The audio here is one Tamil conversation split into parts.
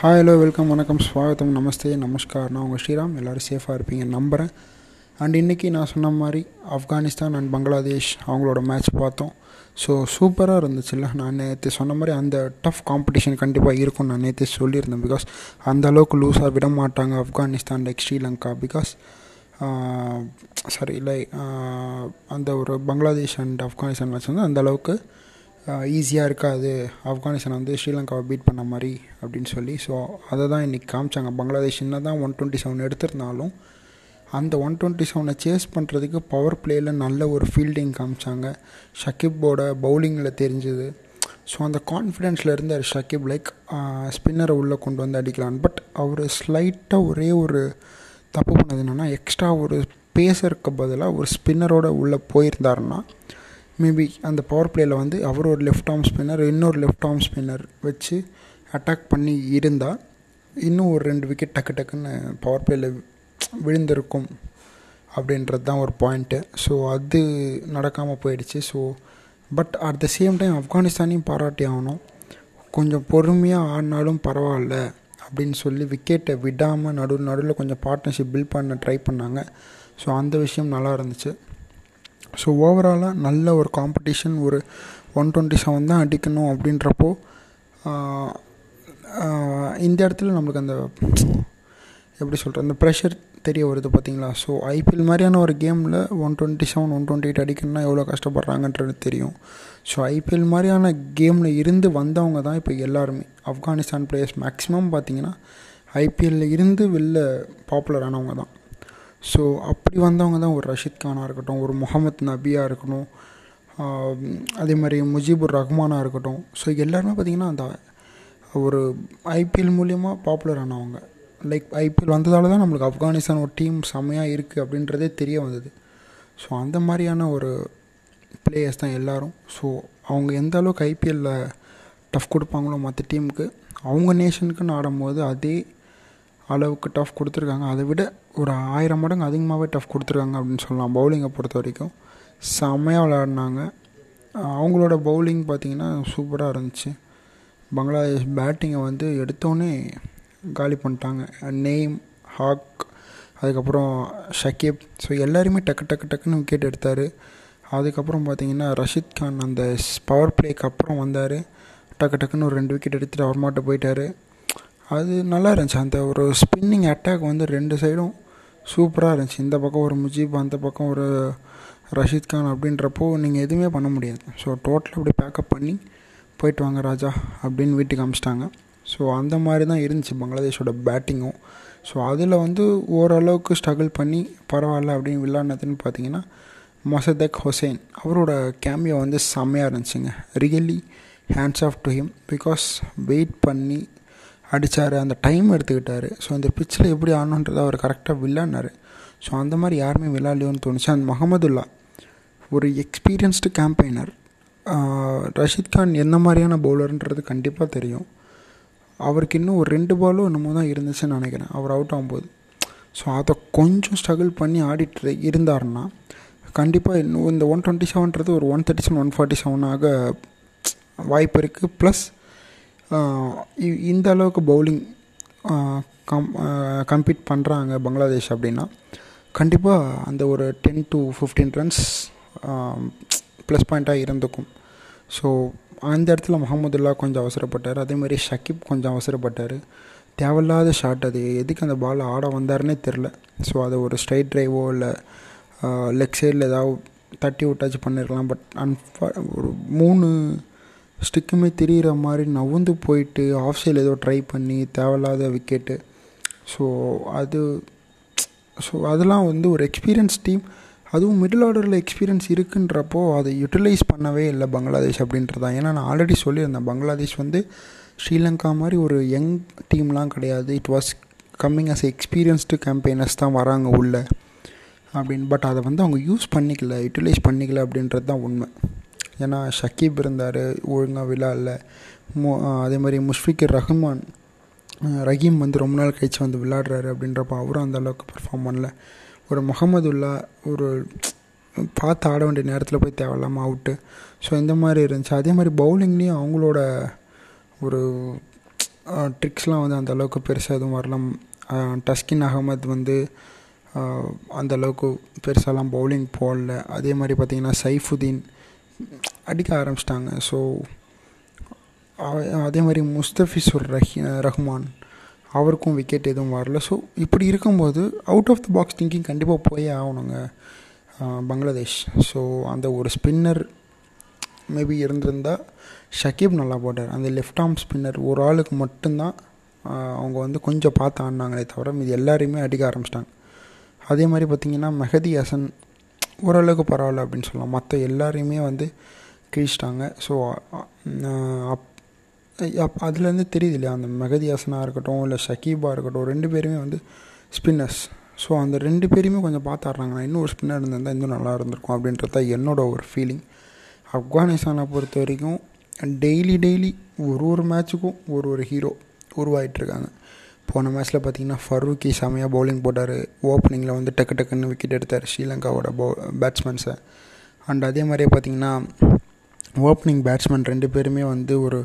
ஹாய் ஹலோ வெல்கம் வணக்கம் ஸ்வாகத்தம் நமஸ்தே நமஸ்கார் நான் உங்கள் ஸ்ரீராம் எல்லோரும் சேஃபாக இருப்பீங்க நம்புகிறேன் அண்ட் இன்றைக்கி நான் சொன்ன மாதிரி ஆப்கானிஸ்தான் அண்ட் பங்களாதேஷ் அவங்களோட மேட்ச் பார்த்தோம். ஸோ சூப்பராக இருந்துச்சுல்ல. நான் நேற்று சொன்ன மாதிரி அந்த டஃப் காம்படிஷன் கண்டிப்பாக இருக்கும்னு நான் நேற்று சொல்லியிருந்தேன். பிகாஸ் அந்த அளவுக்கு லூஸாக விட மாட்டாங்க Afghanistan like Sri Lanka. Because sorry like அந்த ஒரு பங்களாதேஷ் அண்ட் ஆப்கானிஸ்தான் மேட்ச் வந்து அந்த அளவுக்கு ஈஸியாக இருக்காது. ஆப்கானிஸ்தான் வந்து ஸ்ரீலங்காவை பீட் பண்ண மாதிரி அப்படின்னு சொல்லி. ஸோ அதை தான் இன்றைக்கி காமிச்சாங்க. பங்களாதேஷ் என்ன தான் ஒன் டுவெண்ட்டி செவன் எடுத்திருந்தாலும் அந்த ஒன் டுவெண்ட்டி செவனை சேஸ் பண்ணுறதுக்கு பவர் பிளேயில் நல்ல ஒரு ஃபீல்டிங் காமிச்சாங்க. ஷக்கிப்போட பவுலிங்கில் தெரிஞ்சுது. ஸோ அந்த கான்ஃபிடென்ஸில் இருந்தார் ஷக்கிப் லைக் ஸ்பின்னரை உள்ளே கொண்டு வந்து அடிக்கலாம். பட் அவர் ஸ்லைட்டாக ஒரே ஒரு தப்பு பண்ணது என்னென்னா எக்ஸ்ட்ரா ஒரு பேசருக்கு பதிலாக ஒரு ஸ்பின்னரோட உள்ளே போயிருந்தாருன்னா மேபி அந்த பவர் பிளேயில் வந்து அவர் ஒரு லெஃப்ட் ஆர்ம் ஸ்பின்னர் இன்னொரு லெஃப்ட் ஆர்ம் ஸ்பின்னர் வச்சு அட்டாக் பண்ணி இருந்தால் இன்னும் ஒரு ரெண்டு விக்கெட் டக்கு டக்குன்னு பவர் பிளேயில் விழுந்திருக்கும் அப்படின்றது தான் ஒரு பாயிண்ட்டு ஸோ அது நடக்காமல் போயிடுச்சு. So but at the same time ஆப்கானிஸ்தானையும் பாராட்டி ஆகணும். கொஞ்சம் பொறுமையாக ஆடினாலும் பரவாயில்ல அப்படின்னு சொல்லி விக்கெட்டை விடாமல் நடு நடுவில் கொஞ்சம் பார்ட்னர்ஷிப் பில்ட் பண்ண ட்ரை பண்ணாங்க. ஸோ அந்த விஷயம் நல்லா இருந்துச்சு. ஸோ ஓவராலாக நல்ல ஒரு காம்படிஷன் ஒரு ஒன் டுவெண்ட்டி செவன் தான் அடிக்கணும் அப்படின்றப்போ இந்த இடத்துல நம்மளுக்கு அந்த எப்படி சொல்கிறது அந்த ப்ரெஷர் தெரிய வருது பார்த்தீங்களா ஸோ ஐபிஎல் மாதிரியான ஒரு கேமில் one twenty seven one twenty eight அடிக்கணும்னா எவ்வளோ கஷ்டப்படுறாங்கன்றது தெரியும். ஸோ ஐபிஎல் மாதிரியான கேமில் இருந்து வந்தவங்க தான் இப்போ எல்லாருமே. ஆப்கானிஸ்தான் பிளேயர்ஸ் மேக்ஸிமம் பார்த்தீங்கன்னா ஐபிஎல்லில் இருந்து வெளில பாப்புலரானவங்க தான். ஸோ அப்படி வந்தவங்க தான் ஒரு ரஷித் கானாக இருக்கட்டும் ஒரு முகமது நபியாக இருக்கணும் அதே மாதிரி முஜிபுர் ரஹ்மானாக இருக்கட்டும். ஸோ எல்லாருமே பார்த்திங்கன்னா அந்த ஒரு ஐபிஎல் மூலியமாக பாப்புலர் ஆனவங்க. லைக் ஐபிஎல் வந்ததால் தான் நம்மளுக்கு ஆப்கானிஸ்தான் ஒரு டீம் செம்மையாக இருக்குது அப்படின்றதே தெரிய வந்தது. ஸோ அந்த மாதிரியான ஒரு பிளேயர்ஸ் தான் எல்லோரும். ஸோ அவங்க எந்த அளவுக்கு ஐபிஎல்லில் டஃப் கொடுப்பாங்களோ மற்ற டீமுக்கு அவங்க நேஷனுக்குன்னு ஆடும்போது அதே அளவுக்கு டஃப் கொடுத்துருக்காங்க. அதை விட ஒரு ஆயிரம் மடங்கு அதிகமாகவே டஃப் கொடுத்துருக்காங்க அப்படின்னு சொல்லலாம். பவுலிங்கை பொறுத்த வரைக்கும் செம்மையாக விளையாடினாங்க. அவங்களோட பவுலிங் பார்த்திங்கன்னா சூப்பராக இருந்துச்சு. பங்களாதேஷ் பேட்டிங்கை வந்து எடுத்தோன்னே காலி பண்ணிட்டாங்க. நெய்ம் ஹாக் அதுக்கப்புறம் ஷக்கீப். ஸோ எல்லாருமே டக்கு டக்கு டக்குன்னு விக்கெட் எடுத்தார். அதுக்கப்புறம் பார்த்திங்கன்னா ரஷித் கான் அந்த பவர் பிளேக்கு அப்புறம் வந்தார். டக்கு டக்குன்னு ஒரு ரெண்டு விக்கெட் எடுத்துகிட்டு அவர் மாட்ட போயிட்டார். அது நல்லா இருந்துச்சு. அந்த ஒரு ஸ்பின்னிங் அட்டாக் வந்து ரெண்டு சைடும் சூப்பராக இருந்துச்சு. இந்த பக்கம் ஒரு முஜீப் அந்த பக்கம் ஒரு ரஷீத் கான் அப்படின்றப்போ நீங்கள் எதுவுமே பண்ண முடியாது. ஸோ டோட்டலாக அப்படி பேக்கப் பண்ணி போயிட்டு வாங்க ராஜா அப்படின்னு வீட்டுக்கு அமிச்சிட்டாங்க. ஸோ அந்த மாதிரி தான் இருந்துச்சு பங்களாதேஷோட பேட்டிங்கும் ஸோ அதில் வந்து ஓரளவுக்கு ஸ்ட்ரகிள் பண்ணி பரவாயில்ல அப்படின்னு விளாட்னதுன்னு பார்த்தீங்கன்னா மொசதக் ஹொசைன் அவரோட கேமியோ வந்து செம்மையாக இருந்துச்சுங்க. Really hands off to him because wait பண்ணி அடித்தார் அந்த டைம் எடுத்துக்கிட்டார். ஸோ அந்த பிச்சில் எப்படி ஆடணுன்றதை அவர் கரெக்டாக விளாட்னார் ஸோ அந்த மாதிரி யாருமே விளாட்லையோன்னு தோணுச்சு. அந்த மஹமதுல்லா ஒரு எக்ஸ்பீரியன்ஸ்டு கேம்பெயினர் ரஷீத் கான் எந்த மாதிரியான பவுலர்ன்றது கண்டிப்பாக தெரியும். அவருக்கு இன்னும் ஒரு ரெண்டு பாலும் என்னமோ தான் இருந்துச்சுன்னு நினைக்கிறேன். அவர் அவுட் ஆகும்போது. ஸோ அதை கொஞ்சம் ஸ்ட்ரகிள் பண்ணி ஆடிட்டு இருந்தாருன்னா கண்டிப்பாக இன்னும் இந்த ஒன் டுவெண்ட்டி செவன்றது ஒரு one thirty seven one forty செவனாக வாய்ப்பு இருக்குது ப்ளஸ் இந்த அளவுக்கு பவுலிங் கம் கம்பீட் பண்ணுறாங்க பங்களாதேஷ் அப்படின்னா கண்டிப்பாக அந்த ஒரு ten to fifteen runs plus பாயிண்ட்டாக இருந்துக்கும். ஸோ அந்த இடத்துல முகமதுல்லா கொஞ்சம் அவசரப்பட்டார். அதே மாதிரி கொஞ்சம் அவசரப்பட்டார். தேவையில்லாத ஷாட் அது எதுக்கு அந்த பால் ஆட வந்தாருன்னே தெரில ஸோ அதை ஒரு ஸ்ட்ரைட் ட்ரைவோ இல்லை லெக் சைடில் ஏதாவது தட்டி விட்டாச்சு பண்ணியிருக்கலாம் பட் அன்ஃபா ஒரு மூணு ஸ்டிக்குமே திரியிற மாதிரி நவுந்து போயிட்டு ஆஃப் சைடில் ஏதோ ட்ரை பண்ணி தேவையில்லாத விக்கெட்டு ஸோ அது ஸோ அதெல்லாம் வந்து ஒரு எக்ஸ்பீரியன்ஸ் டீம் அதுவும் மிடில் ஆர்டரில் எக்ஸ்பீரியன்ஸ் இருக்குன்றப்போ அதை யூட்டிலைஸ் பண்ணவே இல்லை பங்களாதேஷ் அப்படின்றது தான். ஏன்னா நான் ஆல்ரெடி சொல்லியிருந்தேன் பங்களாதேஷ் வந்து ஸ்ரீலங்கா மாதிரி ஒரு யங் டீம்லாம் கிடையாது. It was coming as experienced campaigners தான் வராங்க உள்ள. அப்படின்னு பட் அதை வந்து அவங்க யூஸ் பண்ணிக்கல யூட்டிலைஸ் பண்ணிக்கல அப்படின்றது தான் உண்மை. ஏன்னா ஷக்கீப் இருந்தார் ஒழுங்காக விழாவில் மோ அதே மாதிரி முஷ்ஃபிகர் ரஹ்மான் ரஹீம் வந்து ரொம்ப நாள் கழிச்சு வந்து விளாடுறாரு அப்படின்றப்ப அவரும் அந்த அளவுக்கு பர்ஃபார்ம் பண்ணல. ஒரு முகமதுல்லா ஒரு பார்த்து ஆட வேண்டிய நேரத்தில் போய் தேவையில்லாமல் அவுட்டு ஸோ இந்த மாதிரி இருந்துச்சு. அதே மாதிரி பவுலிங்லேயும் அவங்களோட ஒரு ட்ரிக்ஸ்லாம் வந்து அந்த அளவுக்கு பெருசாக எதுவும் வரலாம் டஸ்கின் அகமது வந்து அந்த அளவுக்கு பெருசாலாம் பவுலிங் போடல. அதே மாதிரி பார்த்திங்கன்னா சைஃபுதீன் அடிக்க ஆரம்பிச்சிட்டாங்க. ஸோ அதே மாதிரி முஸ்தபிசுர் ரஹி ரஹ்மான் அவருக்கும் விக்கெட் எதுவும் வரல. ஸோ இப்படி இருக்கும்போது out of the box thinking கண்டிப்பாக போயே ஆகணுங்க பங்களாதேஷ். ஸோ அந்த ஒரு ஸ்பின்னர் மேபி இருந்திருந்தால் ஷக்கீப் நல்லா போட்டார். அந்த லெஃப்ட் ஆர்ம் ஸ்பின்னர் ஒரு ஆளுக்கு மட்டும்தான் அவங்க வந்து கொஞ்சம் பார்த்து ஆடினாங்களே தவிர இது எல்லாரையுமே அடிக்க ஆரம்பிச்சிட்டாங்க. அதே மாதிரி பார்த்திங்கன்னா மெஹதி ஹசன் ஓரளவுக்கு பரவாயில்ல அப்படின்னு சொல்லலாம். மற்ற எல்லாரையுமே வந்து கிழிச்சிட்டாங்க. ஸோ அப் அப் அதுலேருந்து தெரியுது இல்லையா? அந்த மெகதி ஹசனாக இருக்கட்டும் இல்லை ஷக்கீபாக இருக்கட்டும் ரெண்டு பேருமே வந்து ஸ்பின்னர்ஸ் ஸோ அந்த ரெண்டு பேருமே கொஞ்சம் பார்த்து இன்னும் ஒரு ஸ்பின்னர் இருந்திருந்தால் இன்னும் நல்லா இருந்திருக்கும் அப்படின்றது தான் என்னோட ஒரு ஃபீலிங் ஆப்கானிஸ்தானை பொறுத்த வரைக்கும் டெய்லி டெய்லி ஒரு ஒரு மேட்ச்சுக்கும் ஒரு ஒரு ஹீரோ உருவாகிட்டுருக்காங்க போன மேட்ச்சில் பார்த்தீங்கன்னா ஃபரூக்கி செமையாக பவுலிங் போட்டார். ஓப்பனிங்கில் வந்து டக்கு டக்குன்னு விக்கெட் எடுத்தார் ஸ்ரீலங்காவோட பவு பேட்ஸ்மேன்ஸை அண்ட் அதே மாதிரியே பார்த்தீங்கன்னா ஓப்பனிங் பேட்ஸ்மேன் ரெண்டு பேருமே வந்து ஒரு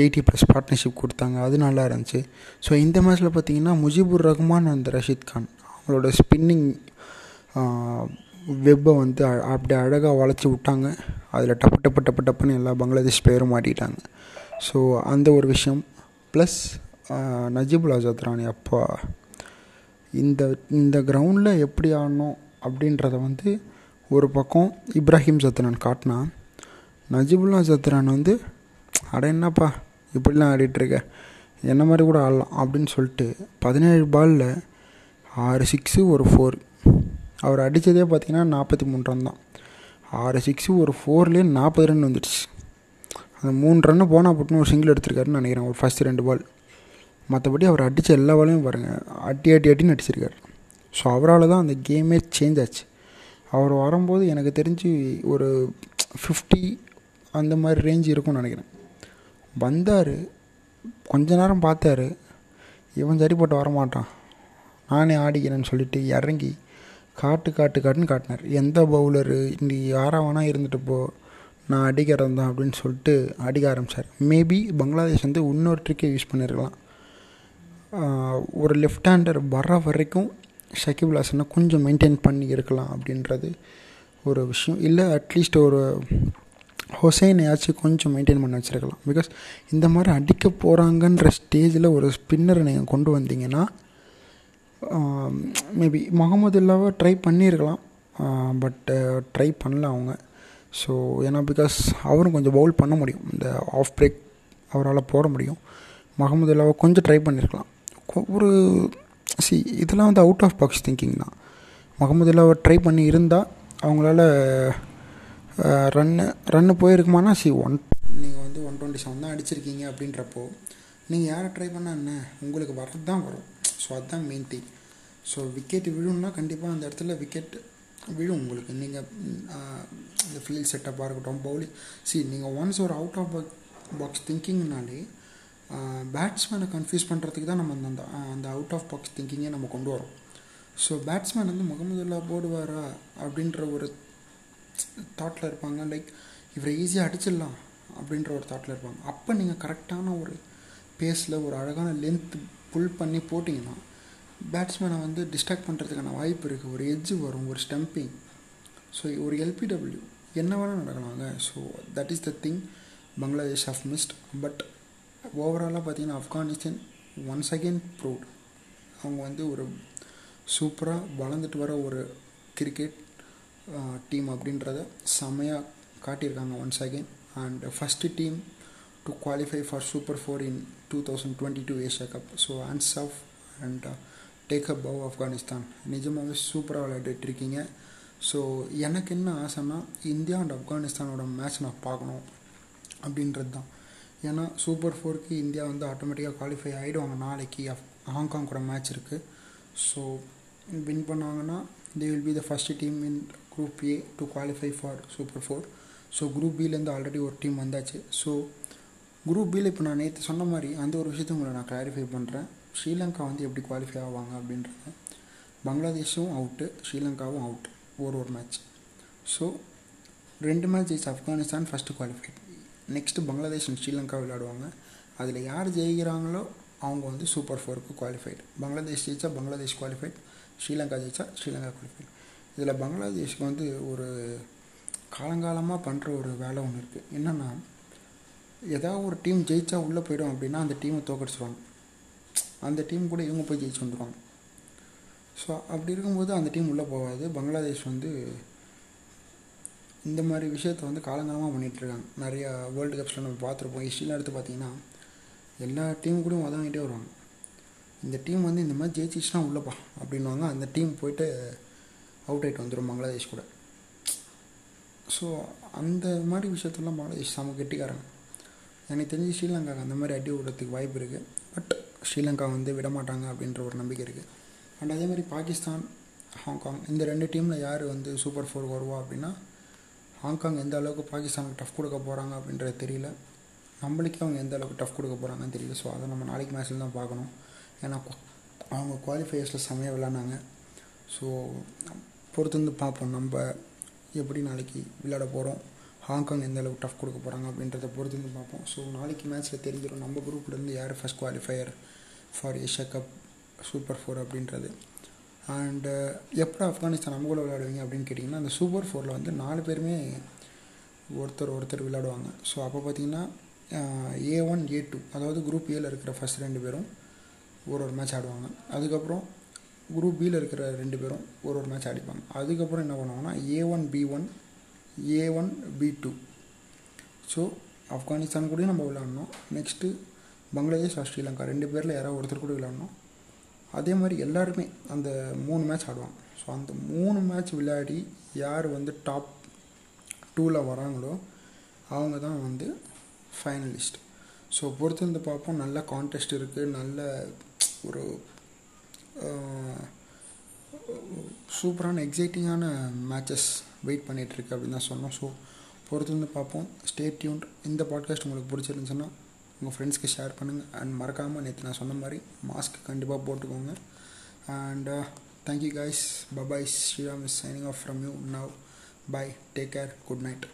எயிட்டி ப்ளஸ் பார்ட்னர்ஷிப் கொடுத்தாங்க. அது நல்லா இருந்துச்சு. ஸோ இந்த மேட்ச்சில் பார்த்தீங்கன்னா முஜிபுர் ரஹ்மான் அண்ட் ரஷீத் கான். அவங்களோட ஸ்பின்னிங் வெப்பை வந்து அப்படி அழகாக வளைச்சி விட்டாங்க. அதில் டப்பு டப்பு டப்பு டப்புன்னு எல்லா பங்களாதேஷ் பேரும் மாட்டிட்டாங்க ஸோ அந்த ஒரு விஷயம். ப்ளஸ் நஜீபுல் ஆசாத் அப்பா இந்த இந்த கிரவுண்டில் எப்படி ஆடணும் அப்படின்றத வந்து ஒரு பக்கம் இப்ராஹிம் சத்ரான் காட்டினா நஜிபுல்லா சத்ரான் வந்து அட என்னப்பா இப்படிலாம் ஆடிட்டுருக்க என்ன மாதிரி கூட ஆடலாம் அப்படின்னு சொல்லிட்டு பதினேழு பாலில் ஆறு சிக்ஸு ஒரு ஃபோர் அவர் அடித்ததே பார்த்தீங்கன்னா நாற்பத்தி மூணு ரன் தான். ஆறு சிக்ஸு ஒரு ஃபோர்லேயே நாற்பது ரன் வந்துடுச்சு. அந்த மூணு ரன்னு போனால் போட்டுன்னு ஒரு சிங்கிள் எடுத்திருக்காருன்னு நினைக்கிறேன் ஒரு ஃபஸ்ட்டு ரெண்டு பால் மற்றபடி அவர் அடித்த எல்லா வேலையும் பாருங்கள் அட்டி அட்டி அட்டின்னு அடிச்சிருக்காரு. ஸோ அவரால் தான் அந்த கேமே சேஞ்ச் ஆச்சு. அவர் வரும்போது எனக்கு தெரிஞ்சு ஒரு ஃபிஃப்டி அந்த மாதிரி ரேஞ்ச் இருக்கும்னு நினைக்கிறேன். வந்தார். கொஞ்ச நேரம் பார்த்தாரு. இவன் சரிப்பட்டு வரமாட்டான். நானே ஆடிக்கிறேன்னு சொல்லிட்டு இறங்கி காட்டு காட்டு காட்டுன்னு காட்டினார். எந்த பவுலரு இன்றைக்கி யாராக வேணால் இருந்துட்டு போ. நான் அடிக்கிறது தான் அப்படின்னு சொல்லிட்டு அடிக்க ஆரம்பித்தார் மேபி பங்களாதேஷ் வந்து இன்னொரு ட்ரிக்கை யூஸ் பண்ணியிருக்கலாம் ஒரு லெஃப்ட் ஹேண்டர் வர்ற வரைக்கும் ஷக்கிப் ஹாசனை கொஞ்சம் மெயின்டைன் பண்ணி இருக்கலாம் அப்படின்றது ஒரு விஷயம். இல்லை அட்லீஸ்ட் ஒரு ஹொசைனையாச்சும் கொஞ்சம் மெயின்டைன் பண்ண வச்சுருக்கலாம். பிகாஸ் இந்த மாதிரி அடிக்க போகிறாங்கன்ற ஸ்டேஜில் ஒரு ஸ்பின்னரை நீங்கள் கொண்டு வந்தீங்கன்னா மேபி முகமதுல்லாவை ட்ரை பண்ணியிருக்கலாம் பட் ட்ரை பண்ணல அவங்க. ஸோ ஏன்னா பிகாஸ் அவரும் கொஞ்சம் பவுல் பண்ண முடியும். இந்த ஆஃப் பிரேக் அவரால் போட முடியும். முகமதுல்லாவை கொஞ்சம் ட்ரை பண்ணியிருக்கலாம் ஒரு சி இதெல்லாம் வந்து அவுட் ஆஃப் பாக்ஸ் திங்கிங் தான். முகமதுல்லாவை ட்ரை பண்ணி இருந்தால் அவங்களால ரன்னு ரன்னு போயிருக்குமானா சி ஒன் நீங்கள் வந்து ஒன் டுவெண்ட்டி செவன் தான் அடிச்சிருக்கீங்க அப்படின்றப்போ நீங்கள் யாரை ட்ரை பண்ணால் என்ன? உங்களுக்கு வரது தான் வரும். ஸோ அதுதான் மெயின் திங் ஸோ விக்கெட் விழும்னா கண்டிப்பாக அந்த இடத்துல விக்கெட் விழும் உங்களுக்கு. நீங்கள் இந்த ஃபீல்ட் செட்டப்பாக இருக்கட்டும் பவுலிங் சி நீங்கள் ஒன்ஸ் ஒரு அவுட் ஆஃப் பாக்ஸ் திங்கிங்னாலே பேட்ஸ்மேனை கன்ஃபியூஸ் பண்ணுறதுக்கு தான் நம்ம அந்த அந்த அவுட் ஆஃப் பாக்ஸ் திங்கிங்கே நம்ம கொண்டு வரோம். ஸோ பேட்ஸ்மேன் வந்து முகமதுல்லா போடுவாரா அப்படின்ற ஒரு தாட்டில் இருப்பாங்க. லைக் இவரை ஈஸியாக அடிச்சிடலாம் அப்படின்ற ஒரு தாட்டில் இருப்பாங்க. அப்போ நீங்கள் கரெக்டான ஒரு பேஸில் ஒரு அழகான லென்த் புல் பண்ணி போட்டிங்கன்னா பேட்ஸ்மேனை வந்து டிஸ்ட்ராக்ட் பண்ணுறதுக்கான வாய்ப்பு இருக்குது ஒரு எட்ஜு வரும் ஒரு ஸ்டம்பிங் ஸோ ஒரு எல்பிடபிள்யூ என்ன வேணால் நடக்கலாங்க. So that is the thing Bangladesh of missed but ஓவராலாக பார்த்தீங்கன்னா ஆப்கானிஸ்தான் ஒன்ஸ் அகெயின் ப்ரூவ்ட் அவங்க வந்து ஒரு சூப்பராக வளர்ந்துட்டு வர ஒரு கிரிக்கெட் டீம் அப்படின்றத செம்மையாக காட்டியிருக்காங்க once again and first team to qualify for super four in two thousand twenty two Asia cup so hands off and take up bow Afghanistan நிஜமாகவே சூப்பராக விளையாடிட்டு இருக்கீங்க. ஸோ எனக்கு என்ன ஆசைன்னா இந்தியா அண்ட் ஆப்கானிஸ்தானோட மேட்ச் நான் பார்க்கணும் அப்படின்றது தான் ஏன்னா சூப்பர் ஃபோருக்கு இந்தியா வந்து ஆட்டோமேட்டிக்காக குவாலிஃபை ஆகிடுவாங்க நாளைக்கு ஹாங்காங் கூட மேட்ச் இருக்குது ஸோ வின் பண்ணாங்கன்னா they will be the first team in group A to qualify for super four so group பிலேருந்து already ஒரு டீம் வந்தாச்சு. ஸோ குரூப் பியில் இப்போ நான் நேற்று சொன்ன மாதிரி அந்த ஒரு விஷயத்தை உங்களை நான் கிளாரிஃபை பண்ணுறேன் ஸ்ரீலங்கா வந்து எப்படி குவாலிஃபை ஆவாங்க அப்படின்றத. பங்களாதேஷும் அவுட்டு ஸ்ரீலங்காவும் அவுட் ஒரு ஒரு மேட்ச் ஸோ ரெண்டு மேட்ச் ஜெயிச்சு Afghanistan first qualify next Bangladesh and Sri Lanka விளையாடுவாங்க. அதில் யார் ஜெயிக்கிறாங்களோ அவங்க வந்து சூப்பர் ஃபோருக்கு குவாலிஃபைடு பங்களாதேஷ் ஜெயிச்சா பங்களாதேஷ் குவாலிஃபைட் ஸ்ரீலங்கா ஜெயிச்சா ஸ்ரீலங்கா குவாலிஃபைட் இதில் பங்களாதேஷ்க்கு வந்து ஒரு காலங்காலமாக பண்ணுற ஒரு வேலை ஒன்று இருக்குது என்னென்னா ஏதாவது ஒரு டீம் ஜெயித்தா உள்ளே போயிடும் அப்படின்னா அந்த டீமை தோக்கடிச்சிருவாங்க. அந்த டீம் கூட இவங்க போய் ஜெயிச்சு வந்துடுவாங்க ஸோ அப்படி இருக்கும்போது அந்த டீம் உள்ளே போகாது. பங்களாதேஷ் வந்து இந்த மாதிரி விஷயத்த வந்து காலங்காலமாக பண்ணிகிட்ருக்காங்க நிறையா வேர்ல்டு கப்ஸில் நம்ம பார்த்துருப்போம். ஹிஸ்ட்ரியில் எடுத்து பார்த்தீங்கன்னா எல்லா டீம் கூடயும் உதவிட்டே வருவாங்க. இந்த டீம் வந்து இந்த மாதிரி ஜெயிச்சிச்சுன்னா உள்ளப்பா அப்படின்வாங்க அந்த டீம் போயிட்டு அவுட் ஆகிட்டு வந்துடும் பங்களாதேஷ் கூட. ஸோ அந்த மாதிரி விஷயத்தெல்லாம் பங்களாதேஷ் செம கெட்டிக்காரங்க. எனக்கு தெரிஞ்சு ஸ்ரீலங்காவுக்கு அந்த மாதிரி அடி விடுறதுக்கு வாய்ப்பு இருக்குது பட் ஸ்ரீலங்கா வந்து விட மாட்டாங்க அப்படின்ற ஒரு நம்பிக்கை இருக்குது அண்ட் அதே மாதிரி பாகிஸ்தான் ஹாங்காங் இந்த ரெண்டு டீமில் யார் வந்து சூப்பர் ஃபோர் வருவா அப்படின்னா ஹாங்காங் எந்த அளவுக்கு பாகிஸ்தானுக்கு டஃப் கொடுக்க போகிறாங்க அப்படின்றது தெரியல. நம்மளுக்கே அவங்க எந்த அளவுக்கு டஃப் கொடுக்க போகிறாங்கன்னு தெரியல. ஸோ அதை நம்ம நாளைக்கு மேட்ச்சில் தான் பார்க்கணும். ஏன்னா அவங்க குவாலிஃபையர்ஸில் செம்மையாக விளாண்டாங்க ஸோ பொறுத்து வந்து பார்ப்போம். நம்ம எப்படி நாளைக்கு விளையாட போகிறோம் ஹாங்காங் எந்த அளவுக்கு டஃப் கொடுக்க போகிறாங்க அப்படின்றத பொறுத்து வந்து பார்ப்போம். ஸோ நாளைக்கு மேட்ச்சில் தெரிஞ்சிடும் நம்ம குரூப்லேருந்து யார் first qualifier for Asia cup super four அப்படின்றது. அண்டு uh, எப்போ ஆப்கானிஸ்தான் நம்ம கூட விளையாடுவீங்க அப்படின்னு கேட்டிங்கன்னா அந்த சூப்பர் ஃபோரில் வந்து நாலு பேருமே ஒருத்தர் ஒருத்தர் விளையாடுவாங்க. ஸோ அப்போ பார்த்தீங்கன்னா A uh, one A two அதாவது குரூப் ஏல இருக்கிற ஃபஸ்ட் ரெண்டு பேரும் ஒரு ஒரு மேட்ச் ஆடுவாங்க. அதுக்கப்புறம் குரூப் பியில் இருக்கிற ரெண்டு பேரும் ஒரு ஒரு மேட்ச் ஆடிப்பாங்க. அதுக்கப்புறம் என்ன பண்ணுவாங்கன்னா A one B one A one B two so Afghanistan கூடயும் நம்ம விளாட்ணும் நெக்ஸ்ட்டு பங்களாதேஷ் ஸ்ரீலங்கா ரெண்டு பேரில் யாராவது ஒருத்தர் கூட விளாட்ணும் அதே மாதிரி எல்லாருமே அந்த மூணு மேட்ச் ஆடுவாங்க. ஸோ அந்த மூணு மேட்ச் விளையாடி யார் வந்து டாப் டூவில் வராங்களோ அவங்க தான் வந்து ஃபைனலிஸ்ட் ஸோ பொறுத்து வந்து பார்ப்போம். நல்ல கான்டெஸ்ட் இருக்குது நல்ல ஒரு சூப்பரான எக்ஸைட்டிங்கான மேட்சஸ் வெயிட் பண்ணிகிட்ருக்கு அப்படின்னு தான் சொன்னோம். ஸோ பொறுத்து வந்து பார்ப்போம். ஸ்டே டியூன்ட் இந்த பாட்காஸ்ட் உங்களுக்கு பிடிச்சிருந்துச்சுன்னா உங்கள் ஃப்ரெண்ட்ஸ்க்கு ஷேர் பண்ணுங்கள் அண்ட் மறக்காமல் நேற்று நான் சொன்ன மாதிரி மாஸ்க் கண்டிப்பாக போட்டுக்கோங்க. And thank you guys bye bye Sriram is signing off from you now bye take care good night